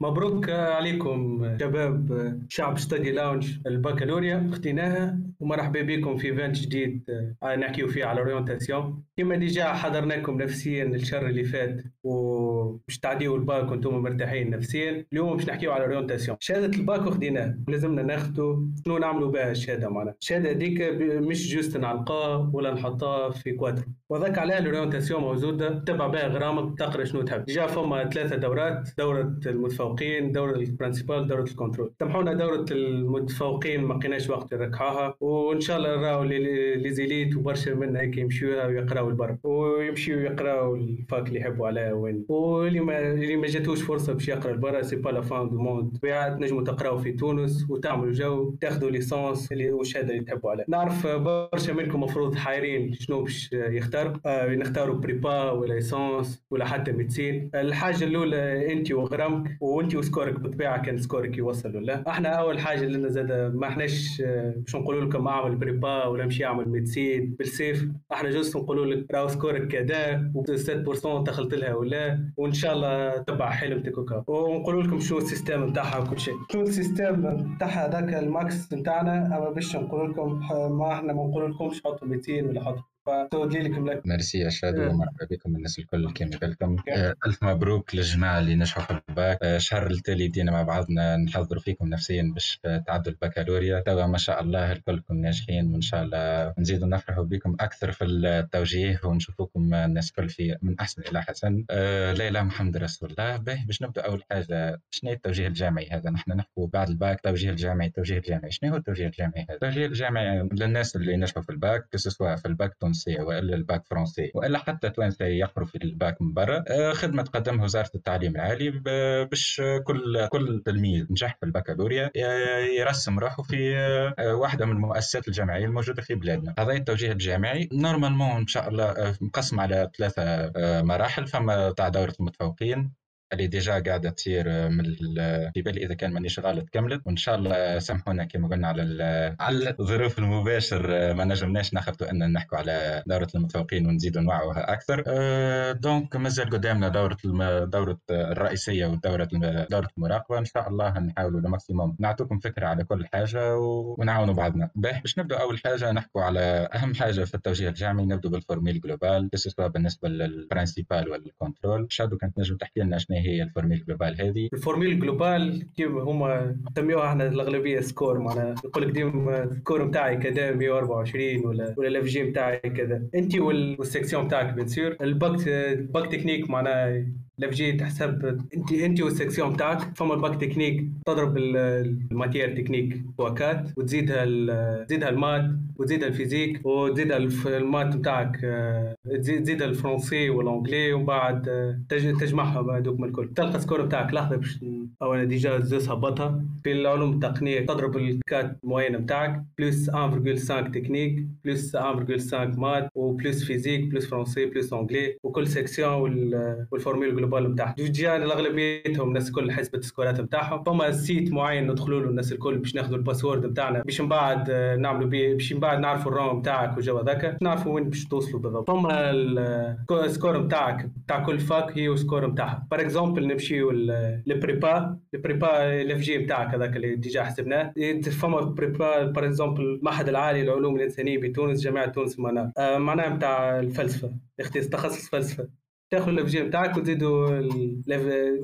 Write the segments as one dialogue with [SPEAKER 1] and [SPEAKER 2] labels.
[SPEAKER 1] مبروك عليكم شباب شعب Study Lounge البكالوريا خذيناها ومرحبا بكم في event جديد آه، نحكيو فيه على orientation كما déjà حضرناكم نفسيا الشهر اللي فات ومش تعديوا الباك وأنتم مرتاحين نفسيا اليوم باش نحكيو على orientation شهادة الباك خديناها لازمنا ناخذوا شنو نعملوا بها الشهادة معناها. الشهادة هذيك مش juste نعلقاه ولا نحطها في كوادرو وذاك عليها ال orientation موجودة تتبع بها غرامك تقرأ شنو تحب. déjà فما ثلاثة دورات دورة المتفوقين دورة ال principale دورة ال contrôle سامحونا دورة المتفوقين ما لقيناش وقت نركحوها وإن شاء الله نراو les élites وبرشا منا هيك يمشيوها ويقراو البرا ويمشيو يقراو ال fac اللي يحبوا عليها وين. واللي ما اللي ما جاتوش فرصة باش يقرأ البرا c'est pas la fin du monde تنجموا تقراو في تونس وتعملوا جو تاخذوا licence اللي والشهادة اللي تحبوا عليها. نعرف برشا منكم مفروض حايرين شنو باش يختار. آه نختاروا prépa ولا licence ولا حتى médecine الحاجة الأولى انت وغرامك وانت وسكورك بالطبيعه كان سكورك يوصل ولا إحنا أول حاجة لنا زاد ما احناش باش نقولوا لكم أعمل prépa ولا امشي أعمل médecine بالسيف إحنا juste نقولوا لك راهو سكورك كذا و7% دخلت لها ولا وإن شاء الله تبع حلمتك وكا. ونقولوا لكم شو ال système نتاعها وكل شيء. شو ال système نتاعها هذاك ال max نتاعنا أما باش نقول لكم ما إحنا ما نقول لكمش حطوا 200 ولا حطوا فتودي لكم لك
[SPEAKER 2] ميرسي يا شادو ومرحبا بكم الناس الكل كيما قلتم آه، ألف مبروك للجماعه اللي نجحوا في الباك. الشهر آه، التالي دينا مع بعضنا نحضروا فيكم نفسيا باش تعدوا البكالوريا. توا ما شاء الله الكلكم ناجحين وإن شاء الله نزيدوا نفرحوا بكم أكثر في التوجيه ونشوفوكم الناس الكل في من أحسن إلى حسن لا اله محمد رسول الله. باهي باش نبدأ أول حاجة شنو هي التوجيه الجامعي هذا؟ نحن نحكوا بعد الباك توجيه الجامعي التوجيه الجامعي. شنو هو التوجيه الجامعي هذا؟ التوجيه الجامعي للناس اللي نجحوا في الباك سواء في الباك التونسي وإلا ال bac français وإلا حتى توانسه يقروا في الباك من برا. آه، خدمة تقدمها وزارة التعليم العالي باش كل كل تلميذ نجح في البكالوريا يرسم روحه في آه، واحدة من المؤسسات الجامعية الموجودة في بلادنا. هذا التوجيه الجامعي. normalement إن شاء الله آه، مقسم على ثلاثة مراحل فما تاع دورة المتفوقين اللي déjà قاعدة تصير من في بالي إذا كان مانيش غلط كملت وإن شاء الله سامحونا كما قلنا على على الظروف المباشر ما نجمناش ناخذوا أن نحكوا على دورة المتفوقين ونزيدوا نوعوها أكثر. أه donc مازال قدامنا دورة دورة الرئيسية ودورة دورة المراقبة. إن شاء الله نحاولوا le maximum نعطوكم فكرة على كل حاجة ونعاونوا بعضنا. باهي باش نبدأ أول حاجة نحكوا على أهم حاجة في التوجيه الجامعي. نبدأ بال formule globale بالنسبة لل principale ولا ال contrôle شادو كانت نجم تحكي لنا هي ال formule globale هذه؟
[SPEAKER 1] ال formule globale كيف هما سميوها إحنا الأغلبية score معناها. يقول لك ديما ال score نتاعي كذا 124 ولا ولا ال FG نتاعي كذا. انت وال section نتاعك بتصير ال bac ال bac technique معناها الاف جي تحسب انت انت والسكسيون بتاعك فما الباك تكنيك تضرب الماتير تكنيك بواكات وتزيدها تزيدها المات وتزيدها الفيزيك وتزيدها المات بتاعك تزيدها الفرنسي والانجلي ومن بعد تجمعهم هذوك الكل. تلقى السكور بتاعك لحظة باش أو أنا ديجا زوس هبطها. في العلوم التقنية تضرب الكات معينة بتاعك بلس 1.5 تكنيك بلس 1.5 مات وبلس فيزيك بلس فرنسي بلس انجلي وكل سيكسيون وال formule globale بتاعهم. جيان اغلبيتهم الناس الكل حسبت السكورات بتاعهم. فما site معين ندخلوا له الناس الكل باش ناخذوا ال password بتاعنا. باش من بعد نعملوا بيه باش من بعد نعرفوا الرام بتاعك والجو هذاك. نعرفوا وين باش توصلوا بالضبط. فما ال score بتاعك بتاع كل fac هي وال score بتاعها. par exemple نمشيو لل prépa ال prépa ال FG بتاعك هذاك اللي déjà حسبناه. فما prépa par exemple المعهد العالي للعلوم الإنسانية بتونس جامعة تونس منار آه معناها بتاع الفلسفة. تخصص فلسفة. تاخذ ال FG بتاعك وتزيدوا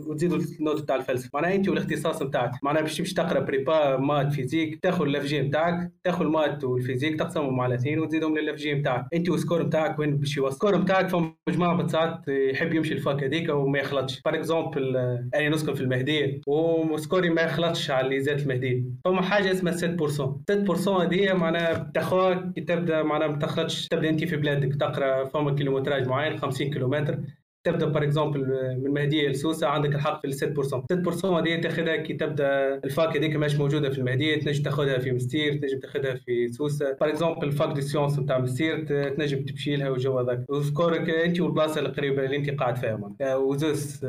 [SPEAKER 1] وتزيدوا ال note بتاع الفلسفة. معناها انت والاختصاص بتاعك معناها باش تمشي تقرأ prépa maths physique تاخذ ال FG بتاعك تاخذ ال maths وال physique تقسمهم على اثنين وتزيدهم لل FG بتاعك انت وال score بتاعك وين باش يوصل. ال score بتاعك فما مجموعة ساعات يحب يمشي ال fac هذيك وما يخلطش. par exemple أنا نسكن في المهديه و score ي ما يخلطش على l'ISET المهديه فما حاجة اسمها 7% 7% هذه معناها بتاخذ تبدأ معناها ما تخلطش. تبدأ انت في بلادك تقرأ فما kilométrage معين 50 كيلومتر. تبدأ par exemple من مهديه لسوسه عندك الحق في 6% 6% هذه تاخذها كي تبدأ ال fac هذيك ماش موجودة في المهديه تنجم تاخذها في مستير تنجم تاخذها في سوسة. par exemple ال fac des sciences نتاع مستير تنجم تمشي لها والجو هذاك. وسكورك أنت والبلاصة القريبة اللي أنت قاعد فيها وزوس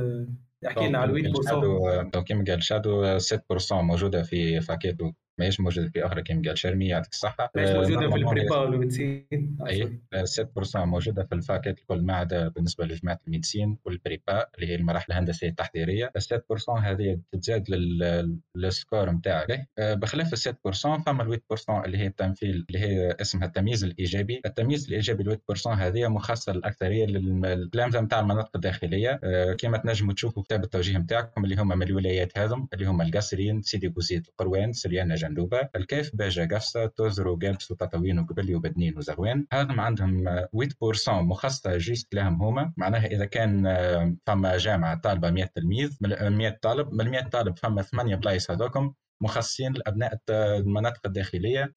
[SPEAKER 2] احكي لنا على 8% donc كيما قال شادو 6% موجودة في facultés. ماهيش موجودة في قال شرمي يعطيك الصحة.
[SPEAKER 1] ماهيش موجودة في
[SPEAKER 2] هي
[SPEAKER 1] ال prépa
[SPEAKER 2] وال médecine أي 7% موجودة في الفاكات الكل ما عدا بالنسبة لجماعة ال médecine وال prépa اللي هي المراحل الهندسية التحضيرية. ال 7% هذه تتزاد لل score نتاعك بخلاف ال 7% فما ال 8% اللي هي التمثيل اللي هي اسمها التمييز الإيجابي. التمييز الإيجابي ال 8% هذه مخصصة للأكثرية للتلامذه نتاع المناطق الداخلية. كما تنجموا تشوفوا كتاب التوجيه نتاعكم اللي هما من الولايات هذم اللي هما القصرين سيدي بوزيد القيروان سليانة جندوبة الكاف باجا قفصه توزر وقابس وتطاوين وقبلي ومدنين وزغوان هذم عندهم 8% مخصصة juste لهم هما. معناها إذا كان فما جامعة طالبة 100 تلميذ 100 طالب من 100 طالب فما 8 بلايص هذوكم. مخصصين لأبناء المناطق الداخلية.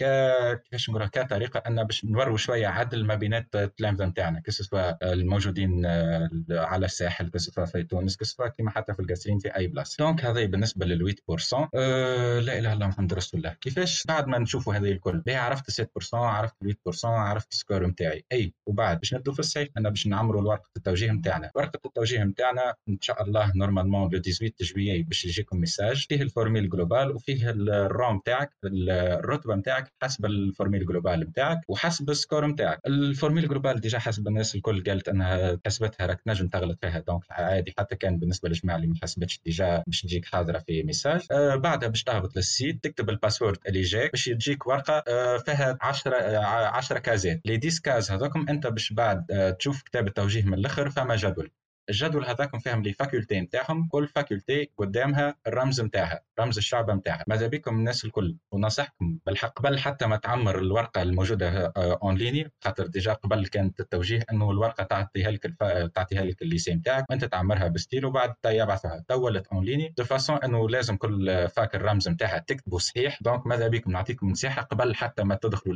[SPEAKER 2] كيفاش نقولها كطريقة أن باش نوروا شوية عدل ما بين التلامذه نتاعنا. que ce soit الموجودين آه، على الساحل كسوا في تونس كسوا كما حتى في القصرين في أي بلاصة. donc هذا بالنسبة لل 8% أه لا إله إلا الله محمد رسول الله. كيفاش بعد ما نشوفوا هذه الكل؟ بها عرفت 6% عرفت 8% عرفت ال score نتاعي. أي وبعد باش نبدو في الصيف أنا باش نعمروا ورقه التوجيه نتاعنا. ورقة التوجيه نتاعنا إن شاء الله normalement le 18 juillet باش يجيكم message فيه ال formule globale وفيه فيه الروم بتاعك الرتبة بتاعك حسب ال formule globale بتاعك وحسب ال score بتاعك. ال formule globale déjà حسب الناس الكل قالت أنها حسبتها راك تنجم تغلط فيها donc عادي حتى كان بالنسبة للجماعه اللي ما حسبتش déjà باش تجيك حاضرة في message. آه بعدها باش تهبط لل site تكتب ال password اللي جاك باش تجيك ورقة آه فيها 10 10 كازات. les 10 cases هذوكم أنت باش بعد آه تشوف كتاب التوجيه من الأخر فما جدول. الجدول هذاك فهم لي facultés نتاعهم كل faculté قدامها الرمز نتاعها رمز الشعب نتاعها. ماذا بكم الناس الكل؟ ونصحكم بالحق قبل حتى ما تعمر الورقة الموجودة en ligne خاطر déjà قبل كانت التوجيه إنه الورقة تعطيها لك الف... تعطيها لك ال lycée نتاعك وانت تعمرها بستيل وبعد يبعثها تولت en ligne de façon إنه لازم كل fac الرمز نتاعها تكتبه صحيح. Donc ماذا بكم؟ نعطيكم مساحه قبل حتى ما تدخلوا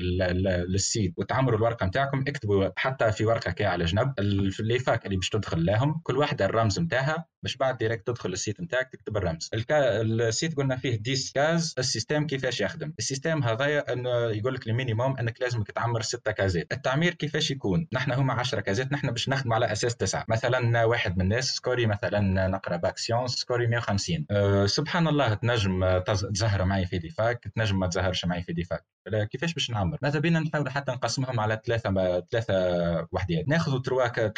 [SPEAKER 2] لل site. وتعمروا الورقة نتاعكم اكتبوا حتى في ورقة كي على جنب ال les facs اللي باش تدخل لهم كل واحدة الرمز نتاعها باش بعد direct تدخل ال site نتاعك تكتب الرمز. الكا... ال site قلنا فيه 10 cases ال système كيفاش يخدم. ال système هذايا انه يقول لك ال minimum إنك لازمك تعمر 6 كازات التعمير كيفاش يكون؟ نحن هما 10 كازات نحن باش نخدم على أساس 9 مثلا واحد من الناس score ي مثلا نقرأ bac sciences score ي 150 أه سبحان الله تنجم تزهر معي في des facs تنجم ما تزهرش معي في des facs. كيفاش باش نعمر؟ ماذا بينا نحاول حتى نقسمهم على ثلاثة ثلاثة وحدات ناخذ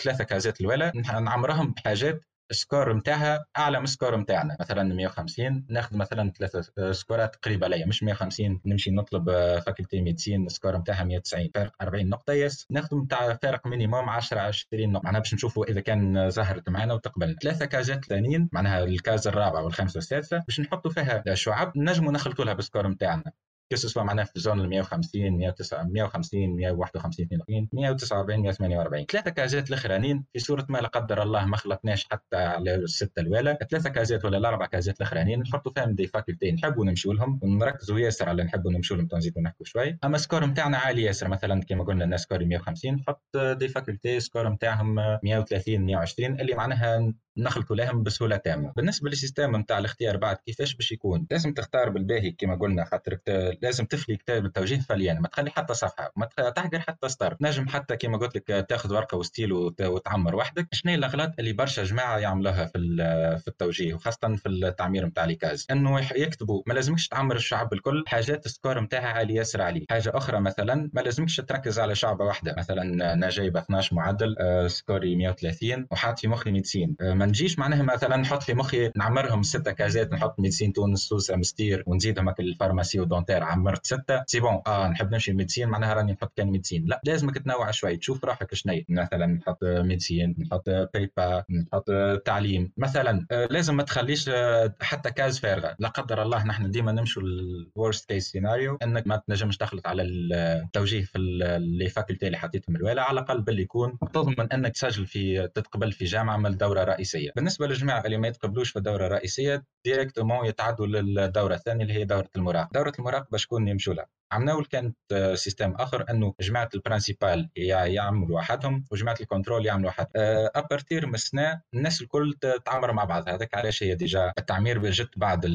[SPEAKER 2] ثلاثة كازات الاولى نعمرهم بحاجات ال score نتاعها أعلى من ال score نتاعنا مثلا 150 ناخذ مثلا ثلاثة scores ات قريبة ليا مش 150 نمشي نطلب faculté médecine ال score نتاعها 190 فارق 40 نقطة يس ناخذ نتاع فارق minimum 10 20 نقطة معناها باش نشوفوا إذا كان زهرت معنا وتقبلنا ثلاثة كازات ثانيين معناها ال case الرابعة والخامسة والسادسة باش نحطوا فيها شعب نجموا نخلطوا لها بال score نتاعنا. سواء معناها في zone ال 150 150 151 22 149 148 ثلاثة كازات الاخرانيين في صوره ما لا قدر الله ما خلطناش حتى على السته الاولى ثلاثة كازات ولا الأربع كازات الاخرانيين نحطوا فيهم des facultés نحبوا نمشوا لهم. ونركزوا ياسر على نحبوا نمشوا لهم. تنزيدوا نحكوا شوي. أما ال score نتاعنا عالي ياسر. مثلا كما قلنا الناس score ي 150 نحط des facultés score نتاعهم 130 120 اللي معناها نخلطوا لهم بسهولة تامة. بالنسبة لل système نتاع الاختيار بعد كيفاش باش يكون لازم تختار بالباهي كما قلنا خاطر لازم تفلي كتاب التوجيه فليان ما تخلي حتى صفحة ما تحقر حتى سطر. نجم حتى كما قلت لك تاخذ ورقة وستيل وتعمر وحدك. شنو الأغلاط اللي برشا جماعة يعملوها في في التوجيه وخاصة في التعمير نتاع les cases؟ إنه يكتبوا ما لازمكش تعمر الشعب الكل. حاجات ال score نتاعها عالي ياسر عليه حاجة أخرى مثلا ما لازمكش تركز على شعبة واحدة. مثلا أنا جايب 12 معدل آه، score ي 130 وحاط في مخي médecine آه، ما نجيش معناها مثلا نحط في مخي نعمرهم ستة كازات نحط médecine تونس سوسه منستير ونزيدهم هكا ال pharmacie و dentaire عمرت ستة. C'est bon آه نحب نمشي médecine معناها راني نحط كان médecine. لا لازمك تنوع شوي. تشوف روحك شنو مثلا نحط médecine نحط بيبا نحط تعليم. مثلا آه، لازم ما تخليش آه، حتى case فارغة. لا قدر الله نحن ديما نمشوا ال worst case scenario إنك ما تنجمش تخلط على التوجيه في les facultés اللي حطيتهم الوالا على الأقل باللي يكون تضمن إنك تسجل في تتقبل في جامعة من الدوره الرئيسيه بالنسبة للجماعه اللي ما يتقبلوش في الدورة الرئيسية directement يتعدوا للدورة الثانية اللي هي دورة المراقبة. دورة المراقبة شكون يمشوا لها؟ عملنا كانت système آخر إنه جماعة ال principale يعملوا وحدهم وجماعة ال contrôle يعملوا واحد à partir من السنة الناس الكل تتعامر مع بعض. هذاك علاش هي déjà التعمير جت بعد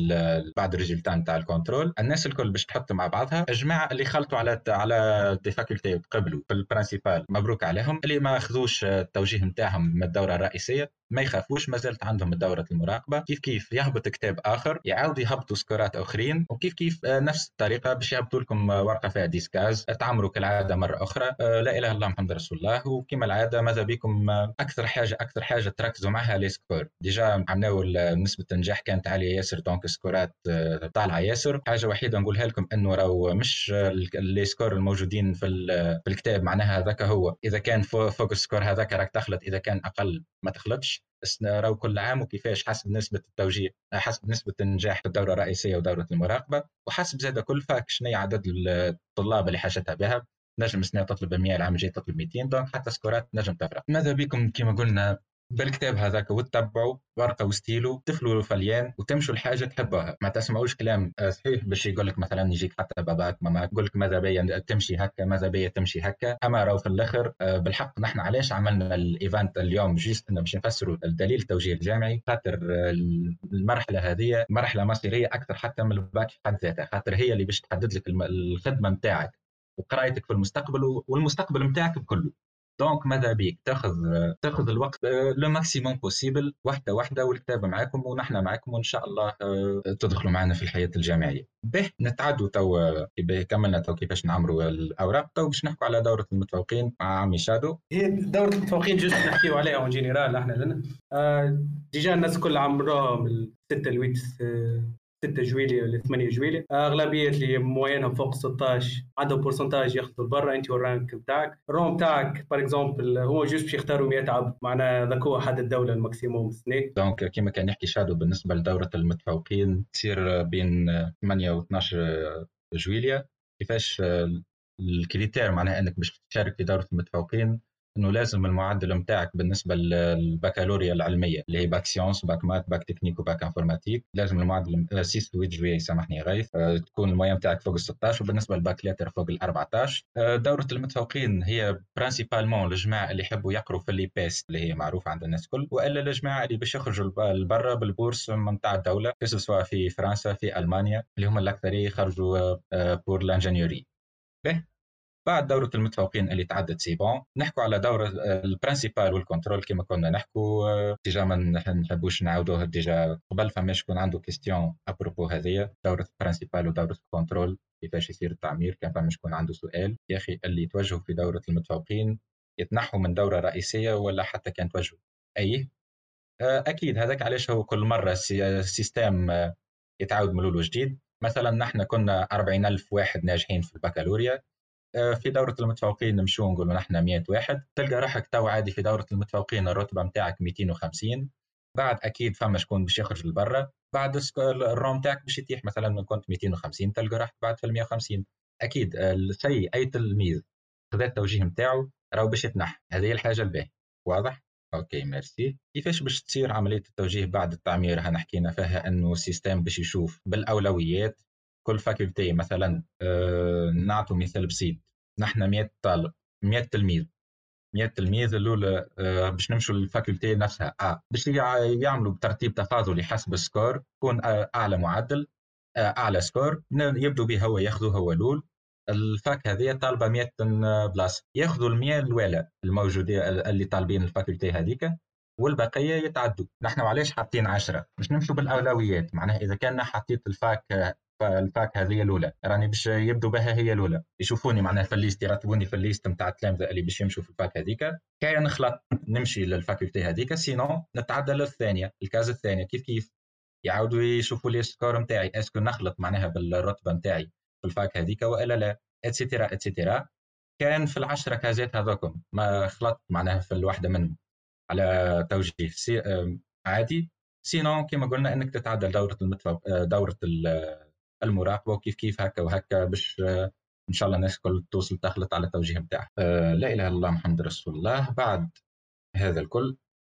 [SPEAKER 2] بعد ال résultats ن تاع ال contrôle الناس الكل باش تحط مع بعضها الجماعه اللي خلطوا على على des facultés وتقبلوا في ال principale مبروك عليهم. اللي ما أخذوش التوجيه نتاعهم من الدورة الرئيسية ما يخافوش ما زالت عندهم دورة المراقبة. كيف كيف؟ يهبط كتاب آخر يعاودوا يهبطوا scores ات آخرين. وكيف كيف؟ آه، نفس الطريقة باش يهبطوا لكم ورقة فيها des cases تعمروا كالعادة مرة أخرى. آه، لا إله إلا الله محمد رسول الله. وكما العادة ماذا بكم؟ أكثر حاجة أكثر حاجة تركزوا معها les scores. déjà عملناو نسبة النجاح كانت عالية ياسر donc scores ات طالعة ياسر. حاجة وحيدة نقولها لكم أنه راهو مش les scores الموجودين في, في الكتاب معناها هذاك هو. إذا كان فوق ال score هذاك راك تخلط إذا كان أقل ما تخلطش. راهو كل عام وكيفاش حسب نسبة التوجيه حسب نسبة النجاح في الدورة الرئيسية ودورة المراقبة وحسب زاد كل fac شنو عدد الطلاب اللي حاجتها بها. نجم السنة تطلب 100 العام الجاي تطلب 200 donc حتى scores ات نجم تفرق. ماذا بكم؟ كما قلنا بالكتاب هذاك وتتبعوا ورقة وستيلو تفلوا فليان وتمشوا الحاجة تحبوها ما تسمعوش كلام آه، صحيح باش يقول لك مثلا يجيك حتى باباك ماماك يقول لك ماذا بيا تمشي هكا ماذا بيا تمشي هكا. أما راهو في الأخر آه، بالحق نحن علاش عملنا ال event اليوم juste إنه باش نفسروا الدليل التوجيه الجامعي خاطر آه، المرحلة هذه مرحلة مصيرية أكثر حتى من الباك في حد ذاتها. خاطر هي اللي باش تحدد لك الخدمة نتاعك وقرايتك في المستقبل والمستقبل نتاعك بكله. Donc ماذا بيك؟ تاخذ تاخذ الوقت le maximum possible واحدة واحدة والكتاب معاكم ونحن معاكم وإن شاء الله آه، تدخلوا معنا في الحياة الجامعية. به نتعدوا تو كملنا تو كيفاش نعمروا الأوراق تو باش نحكوا على دورة المتفوقين مع عمي شادو.
[SPEAKER 1] هي دورة المتفوقين juste نحكيو عليها اون جينيرال إحنا لنا. آه déjà الناس كل عمرهم من 6 ل 6 جويليه ولا 8 جويليه أغلبية اللي moyenne هم فوق 16 عندهم pourcentage ياخذوا برا أنت وال rang بتاعك. الروم بتاعك par exemple هو juste باش يختاروا 100 عبد معناها هو حد الدولة ال maximum سنه
[SPEAKER 2] donc كما كان يحكي شادو بالنسبة لدورة المتفوقين تصير بين 8 و 12 جويلية. كيفاش ال critères معناها إنك باش تشارك في دورة المتفوقين؟ إنه لازم المعدل نتاعك بالنسبة للبكالوريا العلمية اللي هي bac sciences bac maths bac technique و bac informatique لازم المعدل 6 8 جويي سامحني غيث آه، تكون ال moyenne نتاعك فوق ال 16 وبالنسبه لل bac lettres فوق ال 14 آه، دورة المتفوقين هي principalement الجماعه اللي يحبوا يقروا في ال IPEST اللي هي معروفة عند الناس الكل. وإلا الجماعه اللي باش يخرجوا لبرا بال bourse نتاع الدولة سواء في فرنسا في ألمانيا اللي هم الاكثريه يخرجوا pour آه، l'ingénierie بعد دورة المتفوقين اللي تعدت c'est bon نحكوا على دورة آه، ال principale وال contrôle كما كنا نحكوا آه، déjà ما نحبوش نعاودوه déjà قبل فماش يكون عنده question à propos هذه دورة ال principale ودورة ال contrôle كيفاش يصير التعمير كان فما يكون عنده سؤال. يا أخي اللي يتوجهوا في دورة المتفوقين يتنحوا من دورة رئيسية ولا حتى كان توجهوا؟ أي؟ آه، أكيد هذاك علاش هو كل مرة ال système يتعاود من جديد. مثلا نحن كنا 40 ألف واحد ناجحين في البكالوريا في دورة المتفوقين نمشوا نقولوا نحن 100 واحد. تلقى روحك تو عادي في دورة المتفوقين الرتبة نتاعك 250 بعد أكيد فما شكون باش يخرج لبرا. بعد الروم تاعك باش يطيح مثلا من كنت 250 تلقى روحك بعد في 150 أكيد الشيء أي تلميذ خذا التوجيه نتاعو راهو باش يتنحى. هذه الحاجة الباهيه واضح؟ OK merci. كيفاش باش تصير عملية التوجيه بعد التعمير؟ نحن حكينا فيها إنه ال système باش يشوف بالأولويات. كل faculté مثلا آه نعطوا مثال بسيط. نحن 100 طالب 100 تلميذ. 100 تلميذ الاولى آه باش نمشوا لل faculté نفسها. آه باش يعملوا بترتيب تفاضلي حسب ال score يكون أعلى معدل آه أعلى score يبدو به هو ياخذوا هو الأول. ال fac هذه طالبة 100 بلاصة. ياخذوا ال 100 الاولى الموجودين اللي طالبين ال faculté هذيك والبقية يتعدوا. نحن علاش حاطين 10 باش نمشوا بالأولويات. معناها إذا كان حطيت ال fac فال fac هذه الأولى. راني باش يبدو بها هي الأولى. يشوفوني معناها في ال liste يرتبوني في ال liste نتاع التلامذة اللي باش يمشوا في ال fac هذيك كي نخلط نمشي لل faculté هذيك sinon نتعدى للثانية ال case الثانية. كيف كيف؟ يعاودوا يشوفوا لي ال score نتاعي est-ce que نخلط معناها بالرتبه نتاعي في ال fac هذيك وإلا لا؟ et cetera et cetera كان في العشرة كازات هذوكم. ما خلطت معناها في الواحدة منهم. على توجيه. c'est عادي. sinon كما قلنا إنك تتعدى دورة المتفوق دورة المراقبة وكيف كيف هكا وهكا باش إن شاء الله الناس الكل توصل تخلط على التوجيه نتاعها أه لا إله إلا الله محمد رسول الله. بعد هذا الكل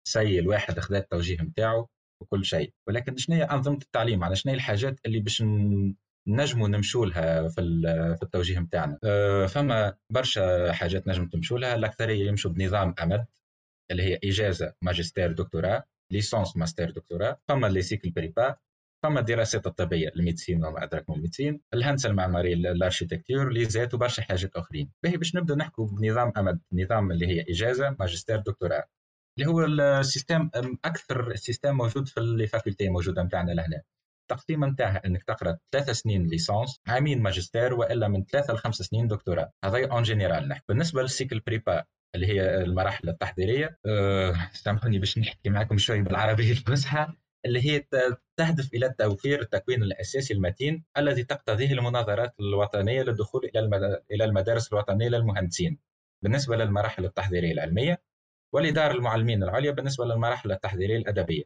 [SPEAKER 2] c'est الواحد خذا التوجيه نتاعو وكل شيء. ولكن شنو هي أنظمة التعليم؟ على شنو هي الحاجات اللي باش نجموا نمشوا لها في في التوجيه نتاعنا آه، فما برشا حاجات نجم تمشوا لها. الأكثرية يمشوا بنظام أمد اللي هي إجازة ماجستير دكتوراه licence master دكتوراه فما les cycles prépa فما الدراسات الطبية ال médecine وما أدراك من ال médecine الهندسة المعمارية ال architecture les arts وبرشا حاجات أخرين. باهي باش نبدأ نحكوا بنظام أمد نظام اللي هي إجازة ماجستير دكتوراه اللي هو ال système أكثر système موجود في les facultés موجوده نتاعنا لهنا. التقسيم نتاعها إنك تقرأ ثلاث سنين licence عامين ماجستير وإلا من ثلاثة لخمس سنين دكتوراه. هذا en général نحكي بالنسبة لل cycle prépa اللي هي المراحل التحضيرية أه سامحوني باش نحكي معكم شوي بالعربيه الفصحى. اللي هي تهدف إلى توفير التكوين الأساسي المتين الذي تقتضيه المناظرات الوطنية للدخول إلى إلى المدارس الوطنية للمهندسين. بالنسبة للمراحل التحضيرية العلمية ولدار المعلمين العليا بالنسبة للمراحل التحضيرية الأدبية.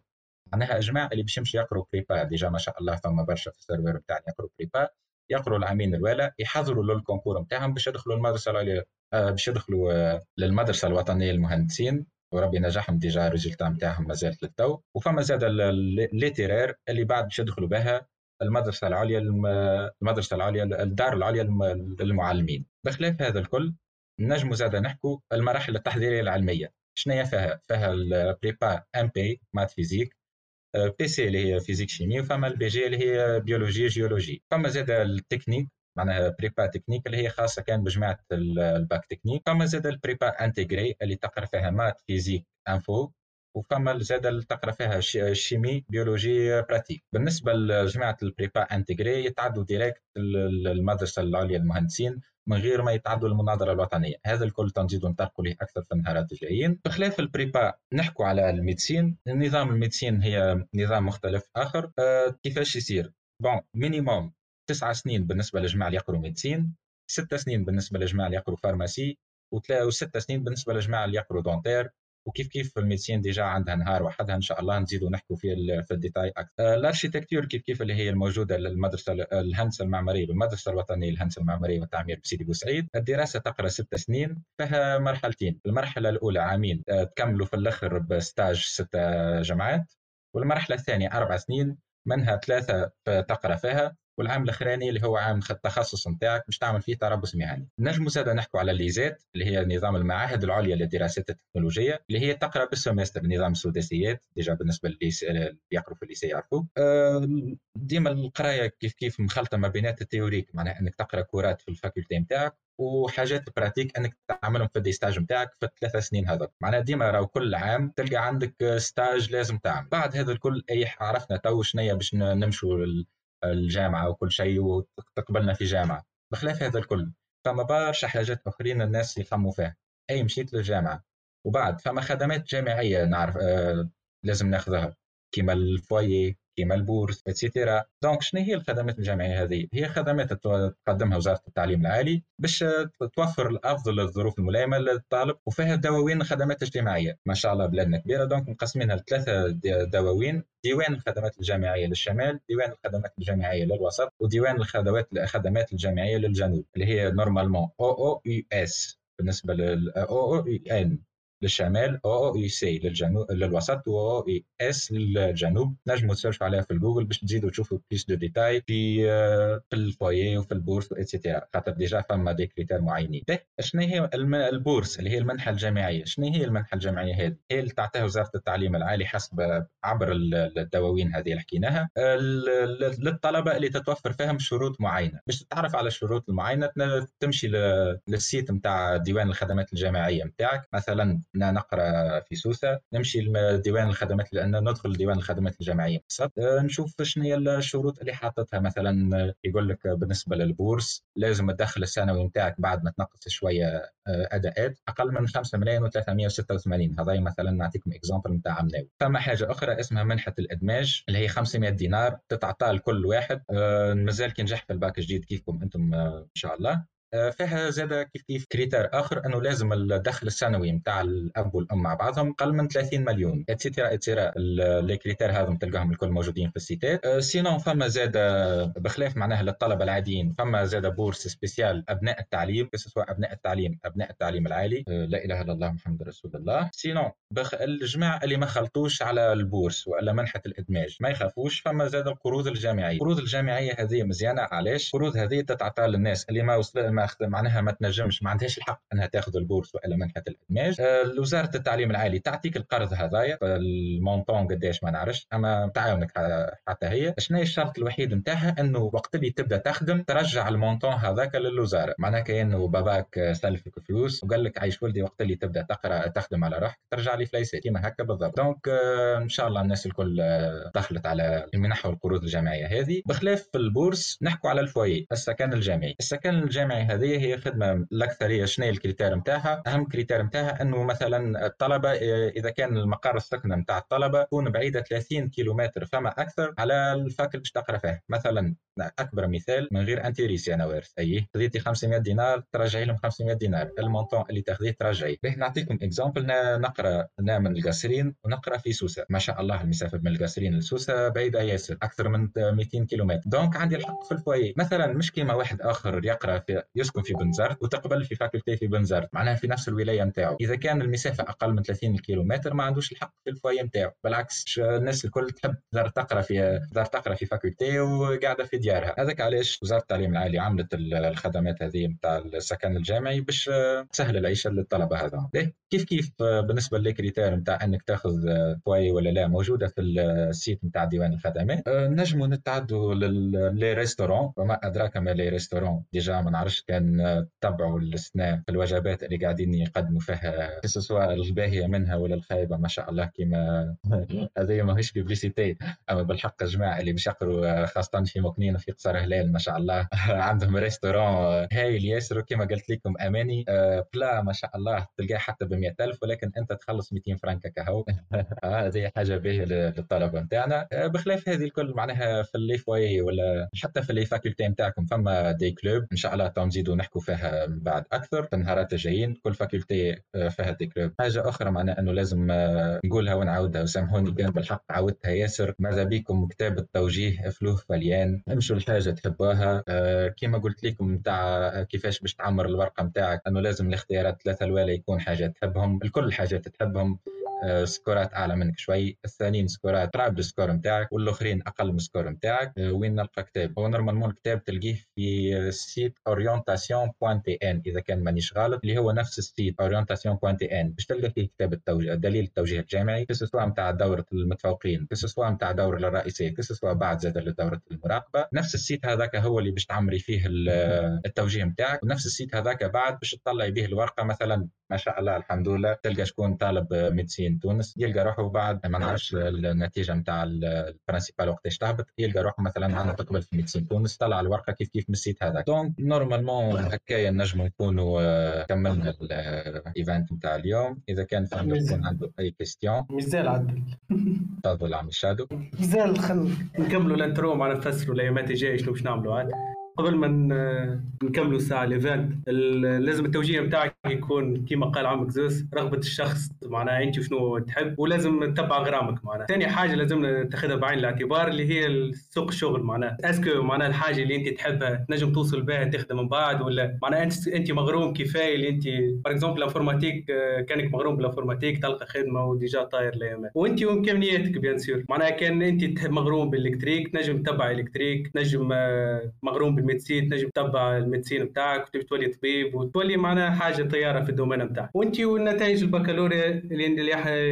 [SPEAKER 2] معناها الجماعة اللي باش يمشي يقروا prépa. déjà ما شاء الله فما برشا في ال serveur بتاعنا يقروا prépa. يقروا العامين الوالا يحضروا لل concours نتاعهم باش يدخلوا المدرسة العليا آه، باش يدخلوا آه، للمدرسة الوطنية للمهندسين. وربي نجحهم déjà ال résultat نتاعهم مازالت للتو. وفما زاد littéraire اللي بعد باش يدخلوا بها المدرسة العليا المدرسة العليا الدار العليا للمعلمين بخلاف هذا الكل نجموا زاد نحكوا المراحل التحضيرية العلمية. شنو فيها؟ فيها ال prépa MP maths physique PC اللي هي physique chimie وفما ال BG اللي هي biologie géologie فما زاد التكنيك معناها prépa technique اللي هي خاصة كان بجماعة ال bac technique. فما زاد ال prépa intégrée اللي تقرأ فيها maths physique info وفما زاد اللي تقرأ فيها chimie biologie pratique. بالنسبة لجماعة ال prépa intégrée يتعدوا directe المدرسة العليا للمهندسين من غير ما يتعدوا المناظرة الوطنية. هذا الكل تو نزيدوا نطرقوا له أكثر في النهارات الجايين. بخلاف ال prépa نحكوا على ال médecine النظام ال médecine هي نظام مختلف آخر. أه كيفاش يصير؟ bon minimum تسعة سنين بالنسبة للجماعه اللي يقروا médecine ست سنين بالنسبة للجماعه اللي يقروا pharmacie وست سنين بالنسبة للجماعه اللي يقروا dentaire. وكيف كيف في ال médecine déjà عندها نهار وحدها إن شاء الله نزيدوا نحكوا في في الديتاي أكثر. آه، ال architecture كيف كيف اللي هي الموجودة للمدرسة الهندسة المعمارية بالمدرسة الوطنية للهندسة المعمارية والتعمير بسيدي بوسعيد الدراسة تقرأ ست سنين فيها مرحلتين. المرحلة الأولى عامين آه، تكملوا في الأخر ب stage ست جمعات. والمرحلة الثانية أربع سنين منها ثلاثة تقرأ فيها. والعام الأخراني اللي هو عام التخصص نتاعك باش تعمل فيه تربص مهني. نجم زاد نحكوا على les ISET اللي هي نظام المعاهد العليا للدراسات التكنولوجية اللي هي تقرأ بال semestre نظام السداسيات déjà بالنسبة اللي يقروا في ال lycée يعرفوا أه، ديما القراية كيف كيف مخلطة ما بينات ال théorique معناها إنك تقرأ cours ات في ال faculté نتاعك وحاجات pratique إنك تعملهم في ال des stages نتاعك في الثلاث سنين هذوك. معناها ديما راهو كل عام تلقى عندك stage لازم تعمل. بعد هذا الكل أي عرفنا تو شنيا باش نمشوا الجامعة وكل شيء وتقبلنا في جامعة بخلاف هذا الكل. فما برشا حاجات أخرين الناس يخموا فيها. أي مشيت للجامعة. وبعد فما خدمات جامعية نعرف آه لازم ناخذها. كيما ال foyer. كيما ال bourse et cetera donc شنو هي الخدمات الجامعية هذه؟ هي خدمات تقدمها وزارة التعليم العالي باش توفر افضل الظروف الملائمة للطالب وفيها دواوين خدمات اجتماعية. ما شاء الله بلادنا كبيرة donc مقسمينها لثلاثة دواوين. ديوان الخدمات الجامعية للشمال ديوان الخدمات الجامعية للوسط وديوان الخدمات الخدمات الجامعية للجنوب اللي هي normalement أو أو اس بالنسبة لل أو أو ان للشمال أو إي سي للجنوب للوسط أو إي إس للجنوب. نجموا تسيرشوا عليها في الجوجل باش تزيدوا تشوفوا بليس دو ديتاي في آه، في الفويي وفي البورس اتسيتيرا خاطر ديجا فما دي كريتير معينين. شنو هي البورس اللي هي المنحة الجامعية؟ شنو هي المنحة الجامعية هذه؟ هي اللي تعطيها وزارة التعليم العالي حسب عبر الدواوين هذه اللي حكيناها. للطلبة اللي تتوفر فيهم شروط معينة. باش تتعرف على الشروط المعينة تمشي لل site نتاع ديوان الخدمات الجامعية نتاعك مثلا نقرأ في سوسة نمشي لديوان الخدمات لأن ندخل ديوان الخدمات الجامعية. أه، نشوف شنو هي الشروط اللي حاطتها مثلا يقول لك بالنسبة لل bourse لازم تدخل السنوي نتاعك بعد ما تنقص شوية أه، أداءات أقل من 5 ملايين و386 هذا مثلا نعطيكم exemple نتاع عمناول فما حاجة أخرى اسمها منحة الإدماج اللي هي 500 دينار تتعطى لكل واحد. مازال كي نجح في الباك جديد كيفكم أنتم إن شاء الله. آه، فيها زاد كيف كيف critère آخر أنه لازم الدخل السنوي نتاع الأب والأم مع بعضهم أقل من 30 مليون et cetera et cetera les critères هذم تلقاهم الكل موجودين في ال site ات sinon فما زاد بخلاف معناها للطلبة العاديين فما زاد bourse spéciale أبناء التعليم سواء أبناء التعليم أبناء التعليم العالي. لا إله إلا الله محمد رسول الله. sinon بخ... الجماعه اللي ما خلطوش على ال bourse ولا منحة الإدماج ما يخافوش فما زاد القروض الجامعية. القروض الجامعية هذه مزيانة علاش؟ القروض هذه تتعطى للناس اللي ما وصل معناها ما تنجمش ما عندهاش الحق إنها تاخذ ال bourse ولا منحة الإدماج. آه، وزاره التعليم العالي تعطيك القرض هذايا ال montant قداش ما نعرفش أما تعاونك حتى هي. شنو الشرط الوحيد نتاعها؟ إنه وقت اللي تبدأ تخدم ترجع ال montant هذاك للوزارة. معناها كانه باباك سلفك فلوس وقال لك عايش ولدي وقت اللي تبدأ تقرأ تخدم على روحك ترجع لي فليسات كيما هكا بالضبط. donc آه، إن شاء الله الناس الكل آه، دخلت على المنح والقروض الجامعية هذه. بخلاف ال bourse نحكوا على ال foyer السكن الجامعي. السكن الجامعي هذه هي خدمة الأكثرية. شنو هي ال critères نتاعها أهم critère نتاعها أنه مثلا الطلبة آه، إذا كان المقر السكنه نتاع الطلبة تكون بعيدة 30 كيلومتر فما أكثر على ال fac اللي باش تقرأ فيه. مثلا أكبر مثال من غير intérêts يا نوارس أي؟ خذيتي 500 دينار ترجعي لهم 500 دينار. ال montant اللي تاخذيه ترجعي. باهي نعطيكم exemple نقرأ أنا من القصرين ونقرأ في سوسة. ما شاء الله المسافة من القصرين لسوسة بعيدة ياسر أكثر من 200 كيلومتر. donc عندي الحق في ال foyer مثلا مش كيما واحد آخر يقرأ في يسكن في بنزرت وتقبل في faculté في بنزرت معناها في نفس الولاية نتاعو. إذا كان المسافة أقل من 30 كيلومتر ما عندوش الحق في ال foyer نتاعو. بالعكس الناس الكل تحب تقرأ في تقرأ في faculté وقاعدة في ديارها. هذاك علاش وزارة التعليم العالي عملت الخدمات هذه نتاع السكن الجامعي باش تسهل العيشة للطلبة هذا. كيف كيف بالنسبة لل critères نتاع إنك تاخذ foyer ولا لا موجودة في ال site نتاع ديوان الخدمات؟ نجموا نتعدوا لل les restaurants وما أدراك ما les restaurants déjà ما نعرفش كان تبعوا السنة في الوجبات اللي قاعدين يقدموا فيها. سواء الباهيه منها ولا الخايبة؟ ما شاء الله كيما هذه ماهيش publicité. أما بالحق جماعة اللي باش يقروا خاصة في مكنين في قصر هلال ما شاء الله. عندهم restaurant هايل ياسر وكما قلت لكم أماني. بلا ما شاء الله تلقاه حتى ب 100000 ولكن أنت تخلص 200 فرنك كهو. هذه حاجة باهية للطلبة نتاعنا. بخلاف هذه الكل معناها في les foyers ولا حتى في les facultés نتاعكم فما des clubs. إن شاء الله نزيدوا نحكوا فيها من بعد أكثر. في النهارات الجايين كل faculté فيها des clubs حاجة أخرى معناها إنه لازم نقولها ونعاودها. وسامحوني كان بالحق عاودتها ياسر. ماذا بكم؟ كتاب التوجيه فلوه فليان. امشوا الحاجة تحبوها. كما قلت لكم نتاع كيفاش باش تعمر الورقة نتاعك إنه لازم الاختيارات ثلاثة الاولى يكون حاجة تحبهم. الكل الحاجات تحبهم. آه، scoreات أعلى منك شوي. الثانيين scoreات قراب لل score نتاعك والآخرين أقل من ال score نتاعك آه، وين نلقى كتاب؟ هو normalement الكتاب تلقيه في site orientation.tn إذا كان مانيش غلط اللي هو نفس ال site orientation.tn باش تلقى فيه كتاب التوجيه دليل التوجيه الجامعي سواء نتاع دورة المتفوقين سواء نتاع دورة الرئيسية سواء بعد زاد لدورة المراقبة. نفس ال site هذاك هو اللي باش تعمري فيه التوجيه نتاعك ونفس ال site هذاك بعد باش تطلعي به الورقة مثلا ما شاء الله الحمد لله. تلقى شكون طالب médecine تونس يلقى روحه بعد ما نعرفش النتيجة نتاع ال principale وقتاش تهبط يلقى روحه مثلا عنده تقبل في médecine تونس طلع الورقة كيف كيف من ال site هذاك donc normalement هكايا نجموا نكونوا آه، كملنا ال event نتاع اليوم. إذا كان فهم يكون عنده أي question
[SPEAKER 1] مازال عدل.
[SPEAKER 2] تفضل عم شادو
[SPEAKER 1] مازال خل نكملوا ال intro مع نفسروا الأيامات الجاية شنو باش نعملوا عاد؟ قبل ما نكملوا الساعة ال event لازم التوجيه بتاعك يكون كما قال عمك زوس رغبة الشخص معناها أنت شنو تحب ولازم تتبع غرامك معناها. ثاني حاجة لازم تاخذها بعين الاعتبار اللي هي سوق الشغل معناها. est-ce que معناها الحاجة اللي أنت تحبها تنجم توصل بها تخدم من بعد ولا؟ معناها أنت أنت مغروم كفاية اللي أنت par exemple ال informatique كأنك مغروم بال informatique تلقى خدمة و déjà طاير الايامات وأنت وإمكانياتك bien sûr. معناها كأن أنت مغروم بال électrique تنجم تتبع électrique تنجم آه، مغروم بال médecine تنجم تتبع ال médecine بتاعك وتبي تولي طبيب وتولي معناها حاجة طيارة في ال domaine بتاعك. وانت والنتائج البكالوريا اللي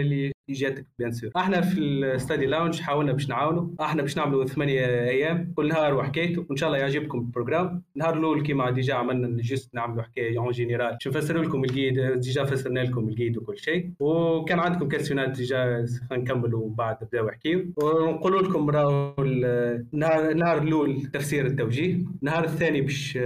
[SPEAKER 1] اللي جاتك bien sûr. إحنا في ال Study Lounge حاولنا باش نعاونوا إحنا باش نعملوا ثمانية أيام. كل نهار وحكايته وإن شاء الله يعجبكم ال programme النهار الأول كيما déjà عملنا juste نعملوا حكاية en général باش نفسر لكم ال guide déjà فسرنا لكم ال guide وكل شيء. وكان عندكم questionات déjà نكملوا بعد نبداو نحكيو ونقول لكم راهو النهار النهار الأول تفسير التوجيه. النهار الثاني باش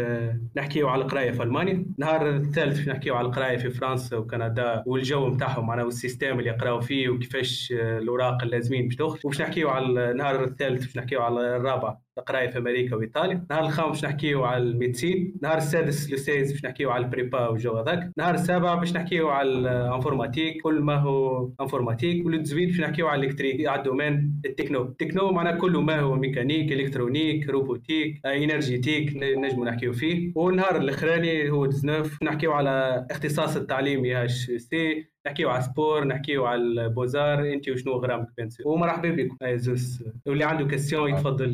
[SPEAKER 1] نحكيو على القراية في ألمانيا. النهار الثالث باش نحكيو على القراية في فرنسا وكندا والجو نتاعهم معناها وال système اللي يقراو فيه وكيفاش الأوراق اللازمين باش تدخل وباش نحكيو على النهار الثالث باش نحكيو على الرابع. القرايه في أمريكا وإيطاليا. النهار الخامس باش نحكيو على ال médecine. النهار السادس le seize باش نحكيو على ال prépa والجو هذاك. النهار السابع باش نحكيو على ال informatique كل ما هو informatique. والتزويد باش نحكيو على الالكتريك على الدومين التكنو. التكنو معناها كل ما هو mécanique électronique robotique énergétique نجمو نحكيو فيه. والنهار الأخراني هو 19 نحكيو على اختصاص التعليمي H C. نحكيو على sport نحكيو على ال beaux-arts انت وشنو غرامك bien ومرحبا بكم. زوس. واللي عنده question يتفضل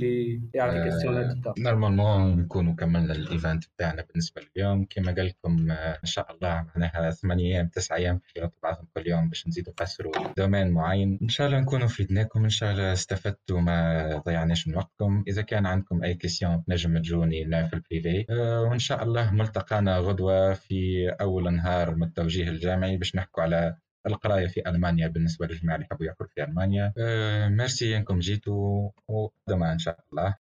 [SPEAKER 1] يعطي question
[SPEAKER 2] normalement نكونوا كملنا ال event بتاعنا بالنسبة لليوم. كما قال لكم إن شاء الله معناها ثمان أيام تسع أيام في بعضهم كل يوم باش نزيدوا نفسروا domaine معين. إن شاء الله نكونوا فيدناكم. إن شاء الله استفدتوا ما ضيعناش من وقتكم. إذا كان عندكم أي question تنجم تجوني في ال privé وإن شاء الله ملتقانا غدوة في أول نهار من التوجيه الجامعي باش نحكوا على القراية في ألمانيا بالنسبة للجماعه اللي يحبوا يقروا في ألمانيا. أه ميرسي إنكم جيتوا ودما إن شاء الله.